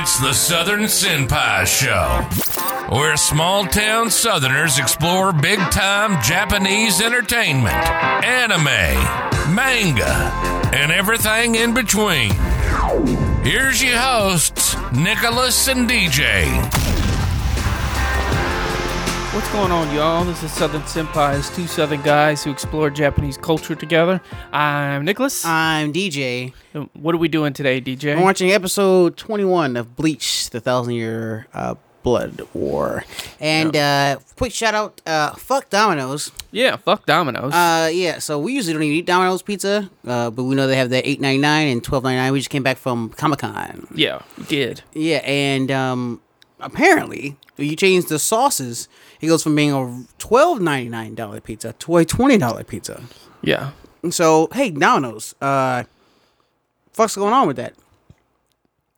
It's the Southern Senpai Show, where small town Southerners explore big time Japanese entertainment, anime, manga, and everything in between. Here's your hosts, Nicholas and DJ. What's going on, y'all? This is Southern Senpais, two Southern guys who explore Japanese culture together. I'm Nicholas. I'm DJ. what are we doing today, DJ? I'm watching episode 21 of Bleach, the Thousand Year uh, Blood War. And uh, quick shout out, uh, fuck Domino's. yeah, fuck Domino's. Uh, yeah, so we usually don't even eat Domino's pizza, uh, but we know they have that eight ninety nine and twelve ninety nine. We just came back from Comic Con. yeah, we did. Yeah, and um, apparently, you change the sauces, it goes from being a twelve ninety nine dollar pizza to a twenty dollar pizza. Yeah. So hey, Domino's, uh, fuck's going on with that?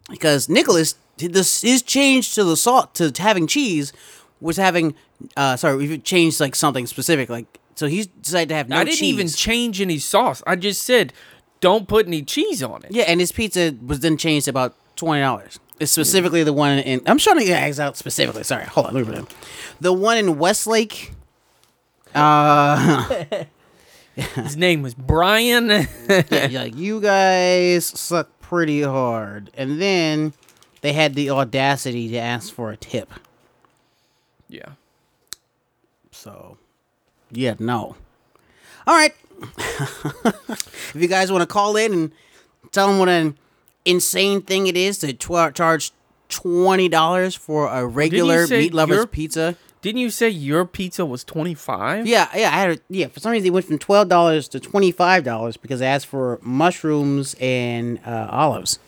Because Nicholas this his change to the salt to having cheese was having uh sorry we changed like something specific like so he decided to have no I didn't cheese. even change any sauce. I just said, don't put any cheese on it. yeah, and his pizza was then changed about twenty dollars. It's specifically the one in. I'm trying to get eggs out specifically. Sorry, hold on. Let me put it. The one in Westlake. Uh, His name was Brian. yeah, like you guys suck pretty hard, and then they had the audacity to ask for a tip. yeah. So, yeah, no. All right. if you guys want to call in and tell them what an insane thing it is to tw- charge twenty dollars for a regular meat lovers your- pizza. Didn't you say your pizza was 25? Yeah, yeah, I had a, yeah. For some reason, it went from twelve dollars to twenty five dollars because I asked for mushrooms and uh, olives.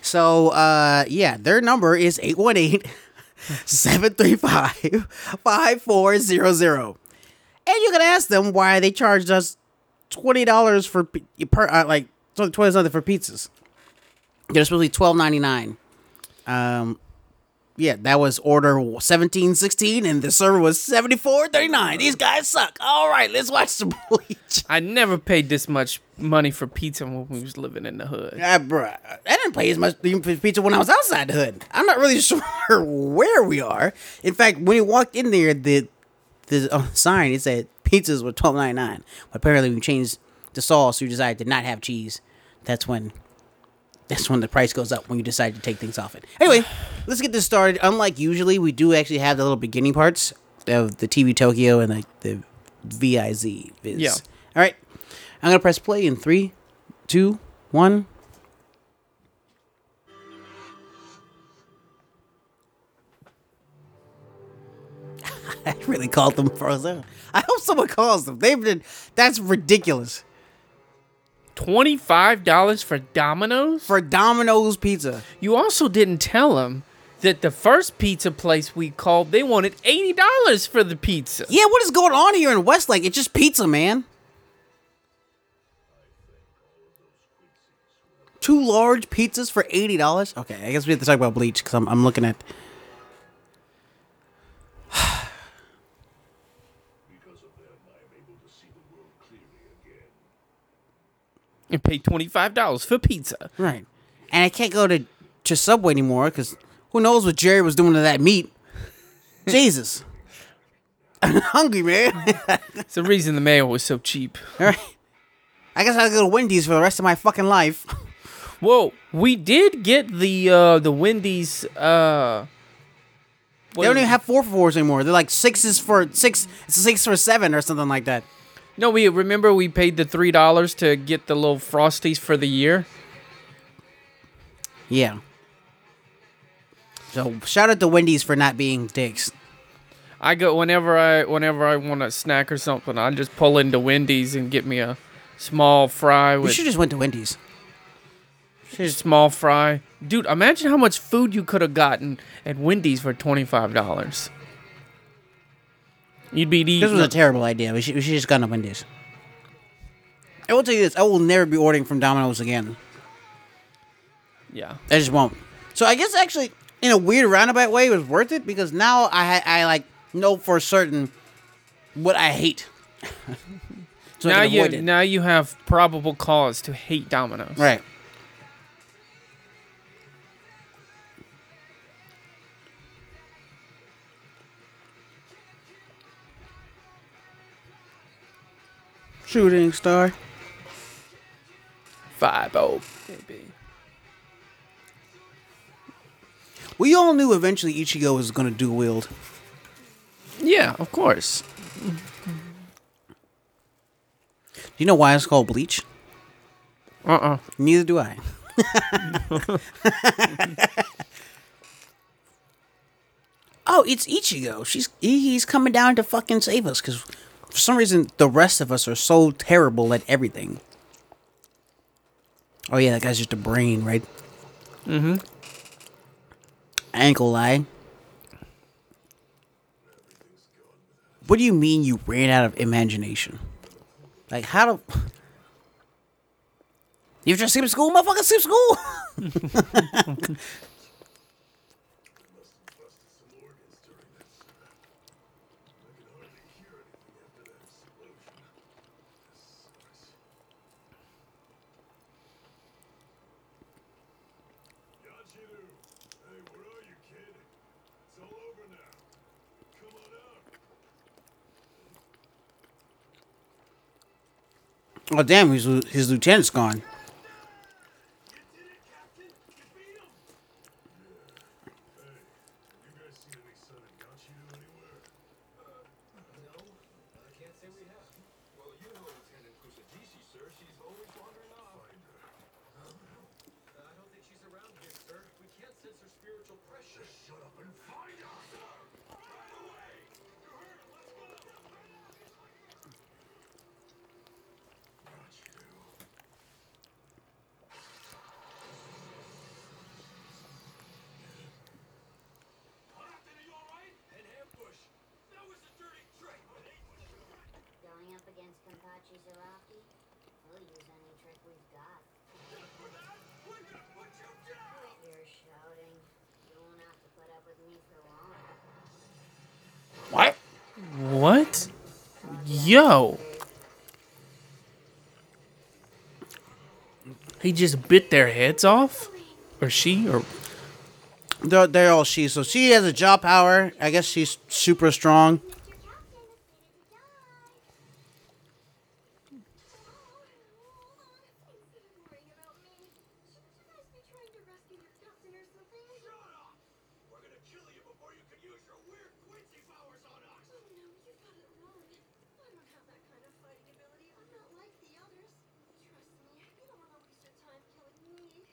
So, uh, yeah, their number is 818 735 5400. And you can ask them why they charged us $20 for per, uh, like, 20 something for pizzas. They're supposed to be twelve ninety nine. Um, yeah, that was order 1716 and the server was 7439. These guys suck. All right, let's watch some bleach. I never paid this much money for pizza when we was living in the hood. Bruh, I didn't pay as much for pizza when I was outside the hood. I'm not really sure where we are. In fact, when you walked in there, the the uh, sign it said pizzas were twelve ninety nine. But apparently, we changed the sauce. You decide to not have cheese. That's when. That's when the price goes up when you decide to take things off it. Anyway, let's get this started. Unlike usually, we do actually have the little beginning parts of the TV Tokyo and the the VIZ. Viz. Yeah. All right. I'm gonna press play in three, two, one. I really called them frozen. I hope someone calls them. They've been. That's ridiculous $25 for Domino's? for Domino's Pizza. You also didn't tell him that the first pizza place we called, they wanted $80 for the pizza. Yeah, what is going on here in Westlake? It's just pizza, man. Two large pizzas for eighty dollars. Okay, I guess we have to talk about bleach because I'm I'm looking at. And pay $25 for pizza. Right. And I can't go to, to Subway anymore because who knows what Jerry was doing to that meat. Jesus. I'm hungry, man. It's the reason the mayo was so cheap. All right. I guess I'll go to Wendy's for the rest of my fucking life. Whoa, we did get the uh the Wendy's uh They don't even have four for fours anymore. They're like sixes for six, six for seven or something like that. No, we remember we paid the three dollars to get the little frosties for the year. Yeah. So shout out to Wendy's for not being dicks. I go whenever I whenever I want a snack or something, I just pull into Wendy's and get me a small fry We with should just went to Wendy's. A small fry. Dude, imagine how much food you could have gotten at Wendy's for twenty five dollars. You'd be This eating. was a terrible idea. We should, we should just gone to Wendy's. I will tell you this: I will never be ordering from Domino's again. yeah. I just won't. So I guess actually, in a weird roundabout way, it was worth it because now I I like know for certain what I hate. so I now can you now you have probable cause to hate Domino's. Right. Shooting star. Five oh, baby. We all knew eventually Ichigo was gonna dual wield. Yeah, of course. Do you know why it's called Bleach? Uh uh Neither do I. oh, it's Ichigo. She's he's coming down to fucking save us because for some reason the rest of us are so terrible at everything. Oh yeah, that guy's just a brain, right? Mm-hmm. Ankle lie. What do you mean you ran out of imagination? Like how do you just skip school, motherfucker? Skip school. Yachiru! Hey, where are you, kid? It's all over now. Come on out. Oh damn, his his lieutenant's gone. You did it, Captain! You beat him! Yeah. Hey, you guys seen any son of Yachiru anywhere? No, I can't say we have. Well, you know Lieutenant Kusajishi, sir. She's always wandering off. Find her. I don't think she's around here, sir. We can't sense her spiritual pressure. Shut up and find her! Right away! You heard him! Let's go! Yachiru. What happened? Are you alright? An ambush! That was a dirty trick! Going up against Kenpachi we'll use any trick we've got. For that, we're gonna put you down! You're shouting. You won't have to put up with me for long. What? What? Yo. He just bit their heads off? Or she? Or. They're, they're all she. So she has a jaw power. I guess she's super strong. Mr. Captain, afraid if you die. Thanks for worrying about me. Shouldn't you guys be trying to rescue your captain or something? Shut up! We're gonna kill you before you can use your weird Quincy powers on us! Oh no, you got it wrong. I don't have that kind of fighting ability. I'm not like the others. Trust me, you don't want to waste your time killing me.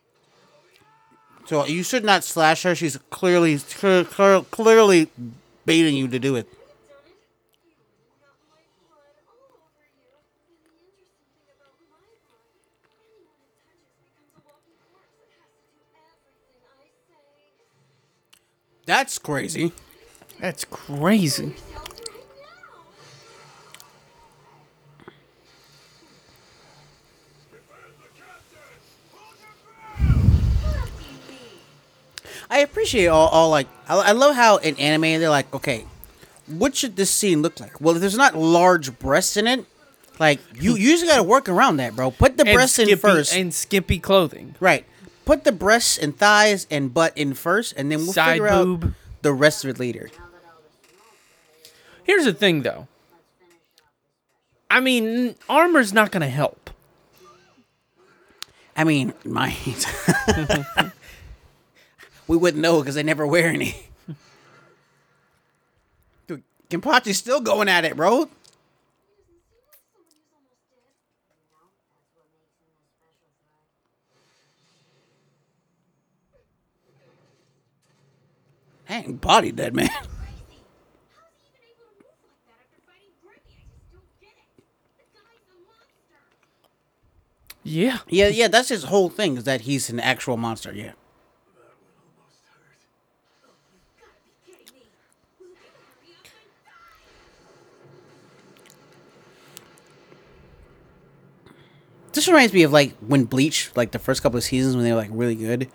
So you should not slash her. She's clearly clear, clear, clearly baiting you to do it. That's crazy. That's got my blood all over you. And the interesting thing about my blood, anyone it touches becomes a walking corpse that has to do everything I say. That's crazy. That's crazy. Yourself right now. Defend the captain! Hold your ground! I appreciate all, all like I, I love how in anime they're like, okay, what should this scene look like? Well, if there's not large breasts in it, like you, you just got to work around that, bro. Put the And breasts in first, And skimpy clothing. right? Put the breasts and thighs and butt in first, and then we'll Side figure boob. out the rest of it later. Here's the thing, though. I mean, armor's not gonna help. I mean, my we wouldn't know because they never wear any. Dude, Kenpachi's still going at it, bro. Dang, body dead, man. How's he even able to move like that after fighting Gremmy? I just don't get it. The guy's a monster. Yeah. Yeah, yeah, that's his whole thing is that he's an actual monster. Yeah. Gotta be kidding me. Will you hurry up and die? This reminds me of like when Bleach, like the first couple of seasons when they were like really good.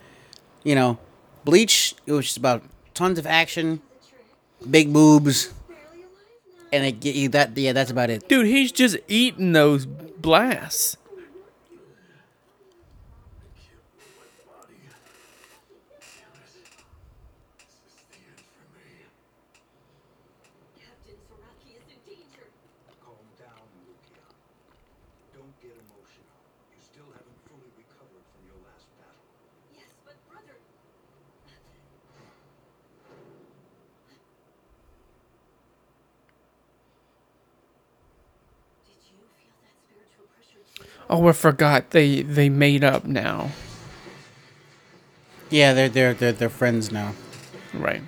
You know, Bleach, it was just about tons of action, big boobs, and it get you that. Yeah, that's about it. Dude, he's just eating those blasts. Oh, I forgot they they made up now. Yeah, they're they're they're they're friends now. Right.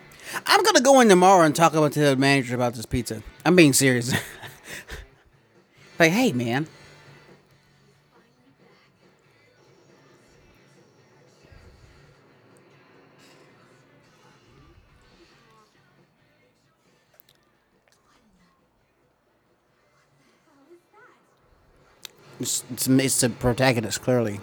I'm gonna go in tomorrow and talk about to the manager about this pizza. I'm being serious. like, hey man, it's, it's, it's the protagonist clearly.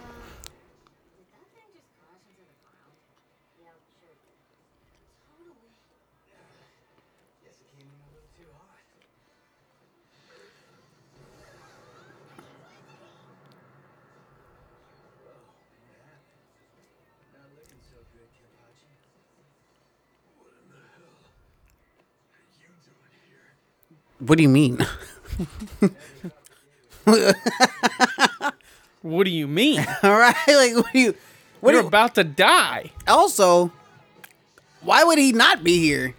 What do you mean? What do you mean? All right, like what do you? What You're you, about to die. also? Why would he not be here?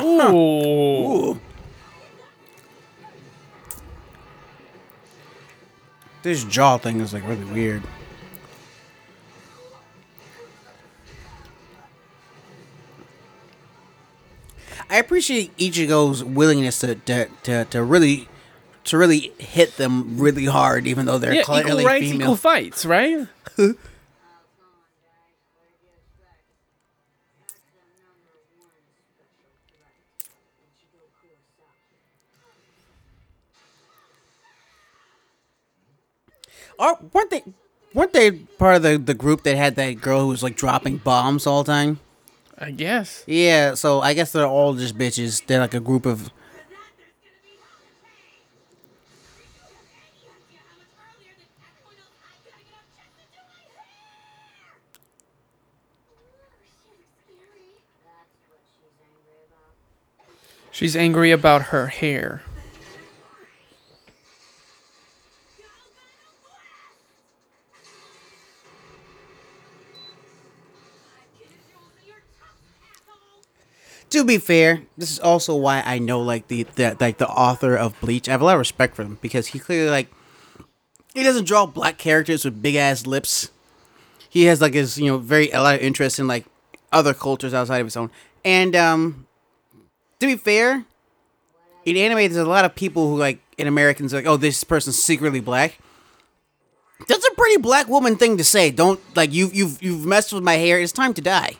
Ooh. This jaw thing is like really weird. I appreciate Ichigo's willingness to to, to, to really to really hit them really hard, even though they're Yeah, clearly equal rights, female. equal fights, right? Or weren't they weren't they part of the, the group that had that girl who was like dropping bombs all the time? I guess. Yeah, so I guess they're all just bitches. They're like a group of She's angry about her hair. To be fair, this is also why I know like the, the like the author of Bleach. I have a lot of respect for him because he clearly like he doesn't draw black characters with big ass lips. He has like his you know very a lot of interest in like other cultures outside of his own. And um to be fair, in anime there's a lot of people who like in Americans like oh this person's secretly black. That's a pretty black woman thing to say. Don't like you you've you've messed with my hair. It's time to die.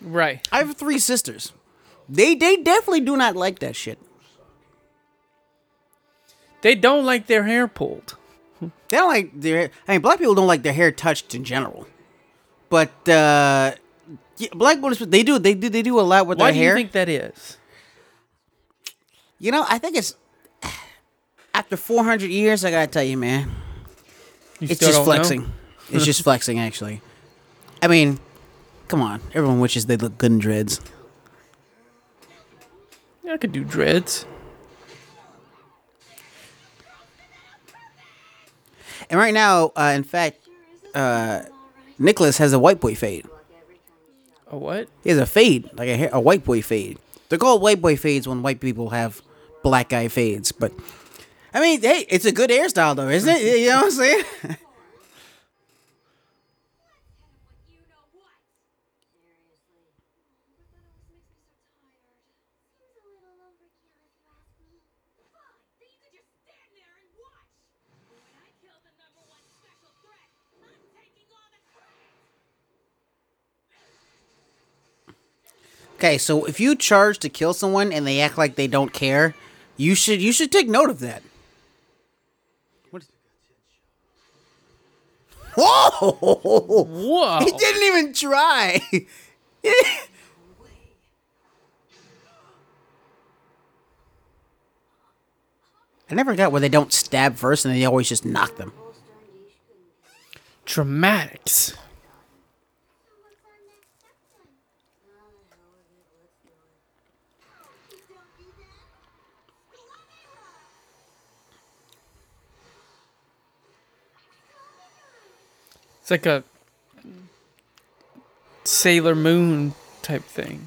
Right. I have three sisters. They they definitely do not like that shit. They don't like their hair pulled. They don't like their. I mean, black people don't like their hair touched in general. But uh, yeah, black boys they do they do they do a lot with Why their do you think that is? You know, I think it's after 400 years. I gotta tell you, man, You it's just flexing. it's just flexing, actually. I mean, come on, everyone wishes they look good in dreads. I could do dreads. And right now, uh, in fact, uh, Nicholas has a white boy fade. A what? He has a fade, like a, hair, a white boy fade. They're called white boy fades when white people have black guy fades. But I mean, hey, it's a good hairstyle though, isn't it? You know what I'm saying? You know what? Seriously. But that always makes me so tired. Seems a little overkill if you ask me. Fine, then you could just stand there and watch. When I kill the number one special threat, I'm taking all the credit. Okay, so if you charge to kill someone and they act like they don't care, you should you should take note of that. What? Whoa! Whoa. He didn't even try. I never got where they don't stab first and they always just knock them. Dramatics. what's our next step then? How the hell is it? Let's do it. Don't do that. Let me run. It's like a Sailor Moon type thing.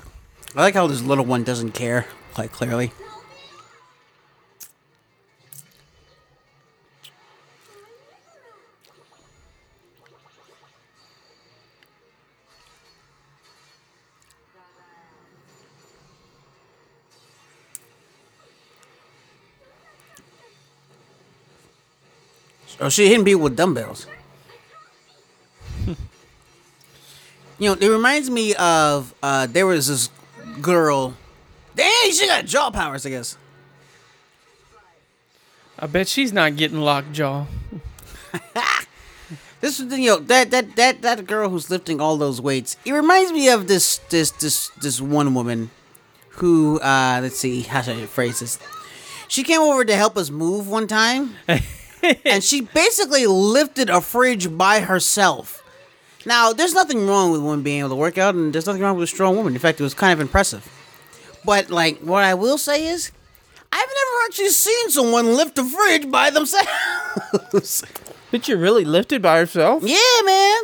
I like how this little one doesn't care, quite clearly. Oh, she hitting people with dumbbells. Know, it reminds me of uh, there was this girl. Dang, she got jaw powers, I guess. I bet she's not getting lockjaw. This is you know that that that that girl who's lifting all those weights. It reminds me of this this this this one woman who uh let's see how should I phrase this. She came over to help us move one time, and she basically lifted a fridge by herself. Now, there's nothing wrong with one being able to work out, and there's nothing wrong with a strong woman. In fact, it was kind of impressive. But like, what I will say is, I've never actually seen someone lift a fridge by themselves. Did you really lift it by herself? Yeah, man.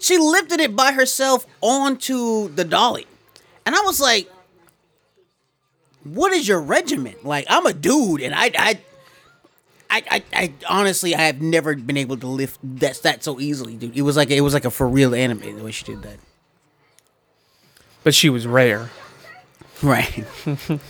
She lifted it by herself onto the dolly. And I was like, what is your regiment? Like, I'm a dude, and I, I, I, I, I honestly, I have never been able to lift that that so easily, dude. It was like it was like a for real anime the way she did that. But she was rare. Right.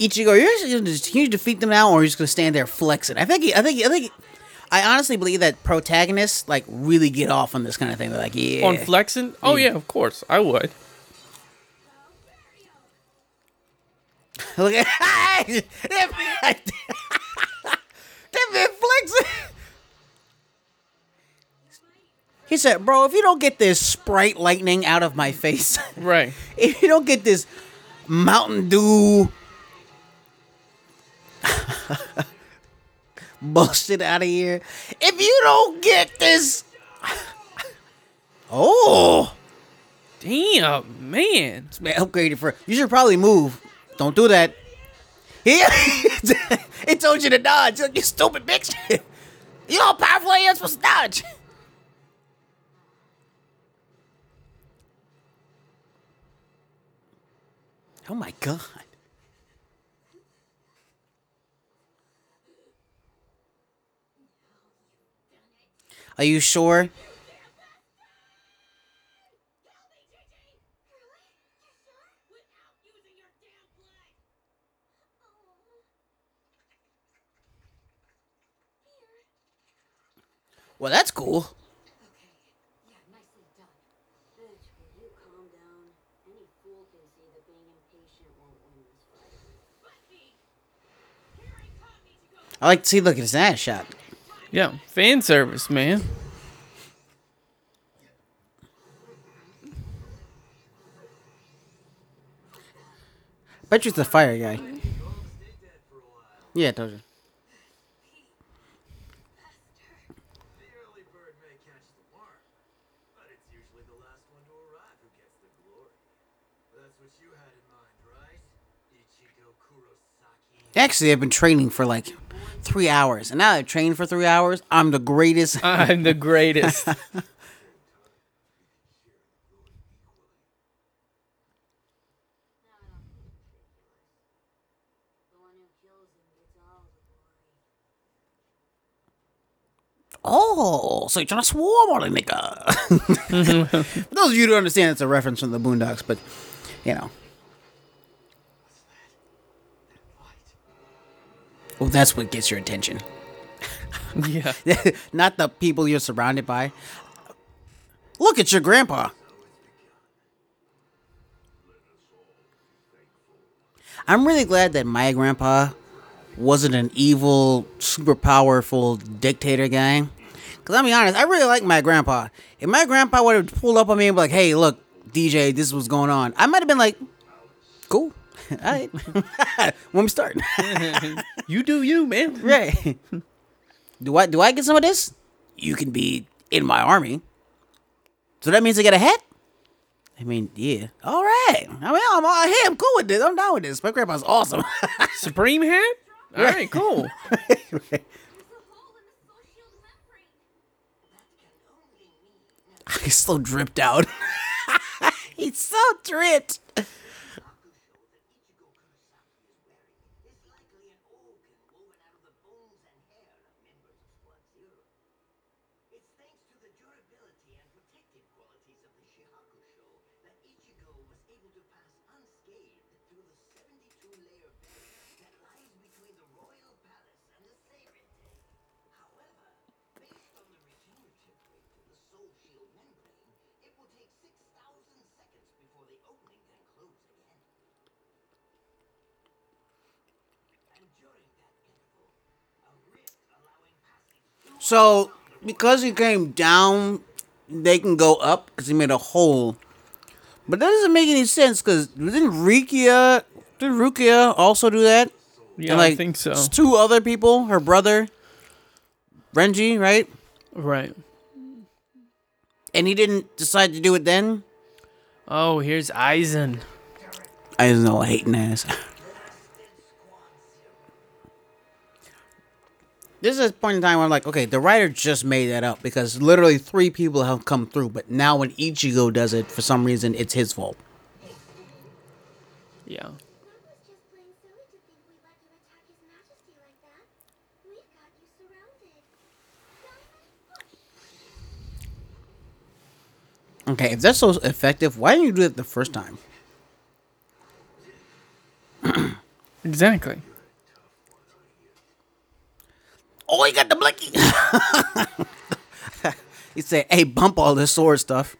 Ichigo, you're just gonna just, can you defeat them now, or you're you just gonna stand there flexing? I think, I think, I think, I honestly believe that protagonists like really get off on this kind of thing. They're like, yeah, On flexing? Oh yeah, of course. I would. Look at that man, that man flexing. He said, "Bro, if you don't get this sprite lightning out of my face, Right. if you don't get this Mountain Dew bullshit out of here, if you don't get this, oh, Damn, man. man, upgraded for you should probably move. Don't do that. Yeah, it told you to dodge. You stupid bitch. You know how powerful I am supposed to dodge. Oh my god. Are you sure? Well, that's cool. I like to see look at his ass shot. Yeah, fan service, man. Bet you it's the fire guy. Yeah, I told you. Actually, I've been training for like three hours, and now I've trained for three hours. I'm the greatest. I'm the greatest. The one who kills him gets all the glory. Oh, so you're trying to swarm on a nigga. For those of you who don't understand, it's a reference from the Boondocks, but you know. Well, that's what gets your attention. yeah. Not the people you're surrounded by. Look at your grandpa. I'm really glad that my grandpa wasn't an evil, super powerful dictator guy. Cause I'll be honest, I really like my grandpa. If my grandpa would have pulled up on me and be like, "Hey, look, DJ, this was going on, I might have been like, cool. All right. when we start. You do you, man. right. Do I do I get some of this? You can be in my army. So that means I get a hat? I mean, yeah. All right. I mean, I'm all, hey, I'm cool with this. I'm down with this. My grandpa's awesome. Supreme hat? All right, cool. There's a hole in the soul shield membrane. He's so dripped out. He's so dripped. is likely an organ woven out of the bones and hair of members of Squad Zero. It's thanks to the durability and protective qualities of the Shihakusho that Ichigo was able to pass unscathed through the 72-layer barrier that lies between the royal palace and the. However, based on the regenerative rate of the soul shield membrane, it will take 6,000 seconds before the opening can close again. And during that interval, a rift allowing passage So because he came down, they can go up because he made a hole. But that doesn't make any sense because didn't Rikia, did Rukia also do that? Yeah, And, I think so. Two other people, her brother, Renji, right? Right. And he didn't decide to do it then. Oh, here's Aizen. I all hating ass. This is a point in time where I'm like, okay, the writer just made that up because literally three people have come through, but now when Ichigo does it, for some reason, it's his fault. Yeah. That was just plain silly to think we'd let you attack His Majesty like that. We've got you surrounded. Diamond, Okay, if that's so effective, why didn't you do it the first time? Exactly. Oh, he got the blicky. he said, "Hey, bump all this sword stuff."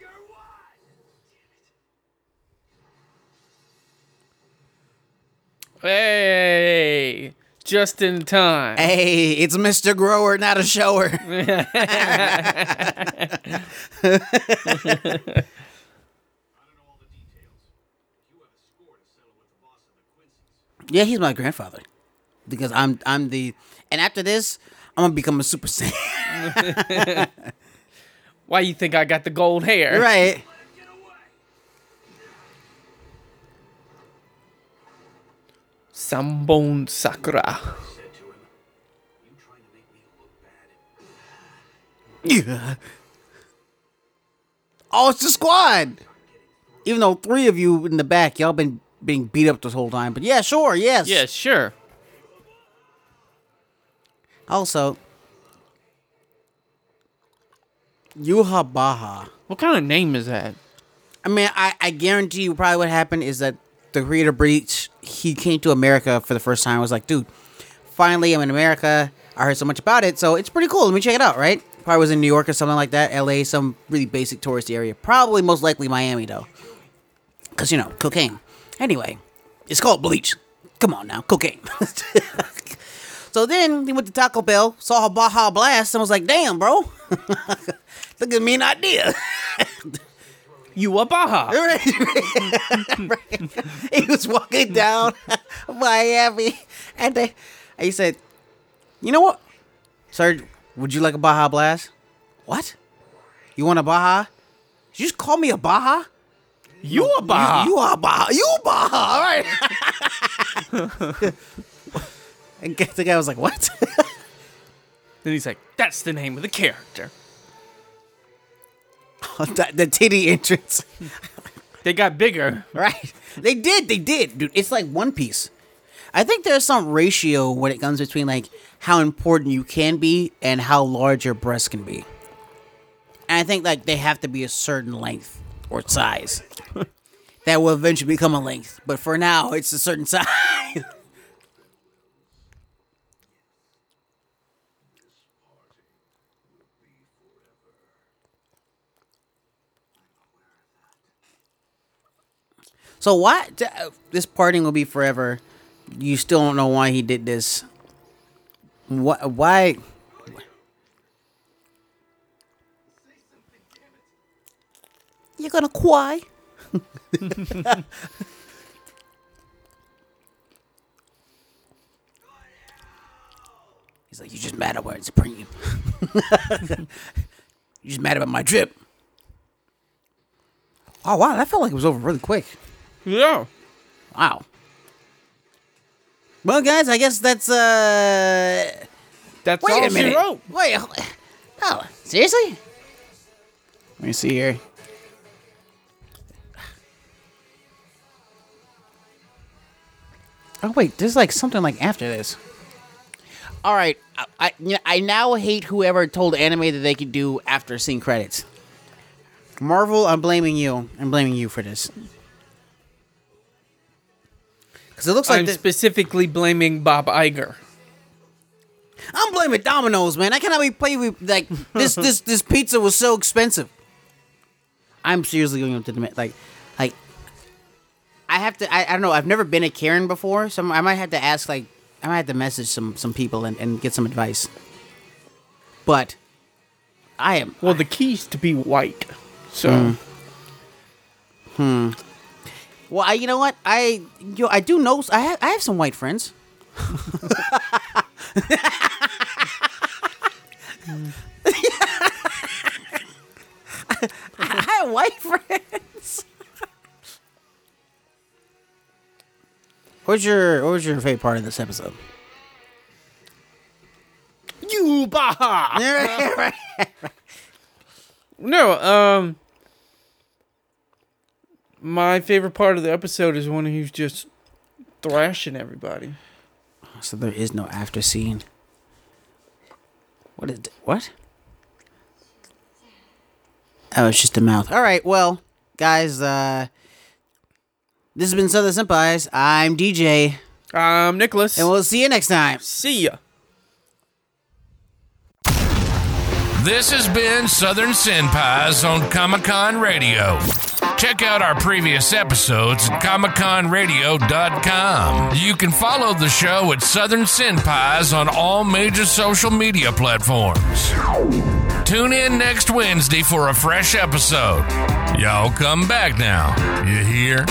Hey, just in time. Hey, it's Mr. Grower, not a shower. I don't know all the details. You have a score to settle with the boss of the Quincy's. yeah, he's my grandfather because I'm I'm the and after this, I'm gonna become a Super Saiyan. Why you think I got the gold hair? right. Senbonzakura. Said to him, You trying to make me look bad? Yeah. Oh, it's the squad. Even though three of you in the back, y'all been being beat up this whole time. But yeah, sure, yes. Yeah, sure. Also, Yuha Baha. What kind of name is that? I mean, I, I guarantee you probably what happened is that the creator breach, he came to America for the first time. was like, dude, finally I'm in America. I heard so much about it, so it's pretty cool. Let me check it out, right? Probably was in New York or something like that, LA, some really basic touristy area. Probably most likely Miami though. Cause you know, cocaine. Anyway, it's called bleach. Come on now, cocaine. so then he went to Taco Bell, saw a Baja Blast, and was like, damn, bro. Look at me an idea. You a Baja. He was walking down Miami, and they, and he said, "You know what, sir? Would you like a Baja Blast? What? You want a Baja? Did you just call me a Baja? You a Baja. You, you are Baja. You Baja. All right." And the guy was like, "What?" then he's like, that's the name of the character. the, the titty entrance. They got bigger. Right. They did. They did, dude. It's like One Piece. I think there's some ratio when it comes between like how important you can be and how large your breast can be. And I think like they have to be a certain length or size that will eventually become a length. But for now, it's a certain size. So why this parting will be forever? You still don't know why he did this. Why? Why? You're gonna cry. He's like, you just mad about Supreme. you just mad about my drip. Oh wow, that felt like it was over really quick. Yeah. Wow. Well, guys, I guess that's uh. That's Wait all a minute. she wrote. Wait. Oh, seriously? Let me see here. Oh wait, there's like something like after this. All right, I I, you know, I now hate whoever told anime that they could do after scene credits. Marvel, I'm blaming you. I'm blaming you for this. Because it looks like I'm the- specifically blaming Bob Iger. I'm blaming Domino's, man. I cannot be playing with like this. this this pizza was so expensive. I'm seriously going up to the like, like. I have to. I, I don't know. I've never been a Karen before, so I might have to ask. Like, I might have to message some some people and, and get some advice. But I am. Well, the key's to be white. So hmm. Hmm. Well, I, you know what? I you know, I do know. I have I have some white friends. I have white friends. What's your What was your favorite part of this episode? you baha. No, um my favorite part of the episode is when he's just thrashing everybody. so there is no after scene. What is what? Oh, it's just a mouth. All right, well, guys, uh this has been Southern Senpais. I'm DJ, I'm Nicholas. and we'll see you next time. see ya. This has been Southern Senpais on Comic Con Radio. Check out our previous episodes at ComicConRadio.com. You can follow the show at Southern Senpais on all major social media platforms. Tune in next Wednesday for a fresh episode. Y'all come back now. You hear?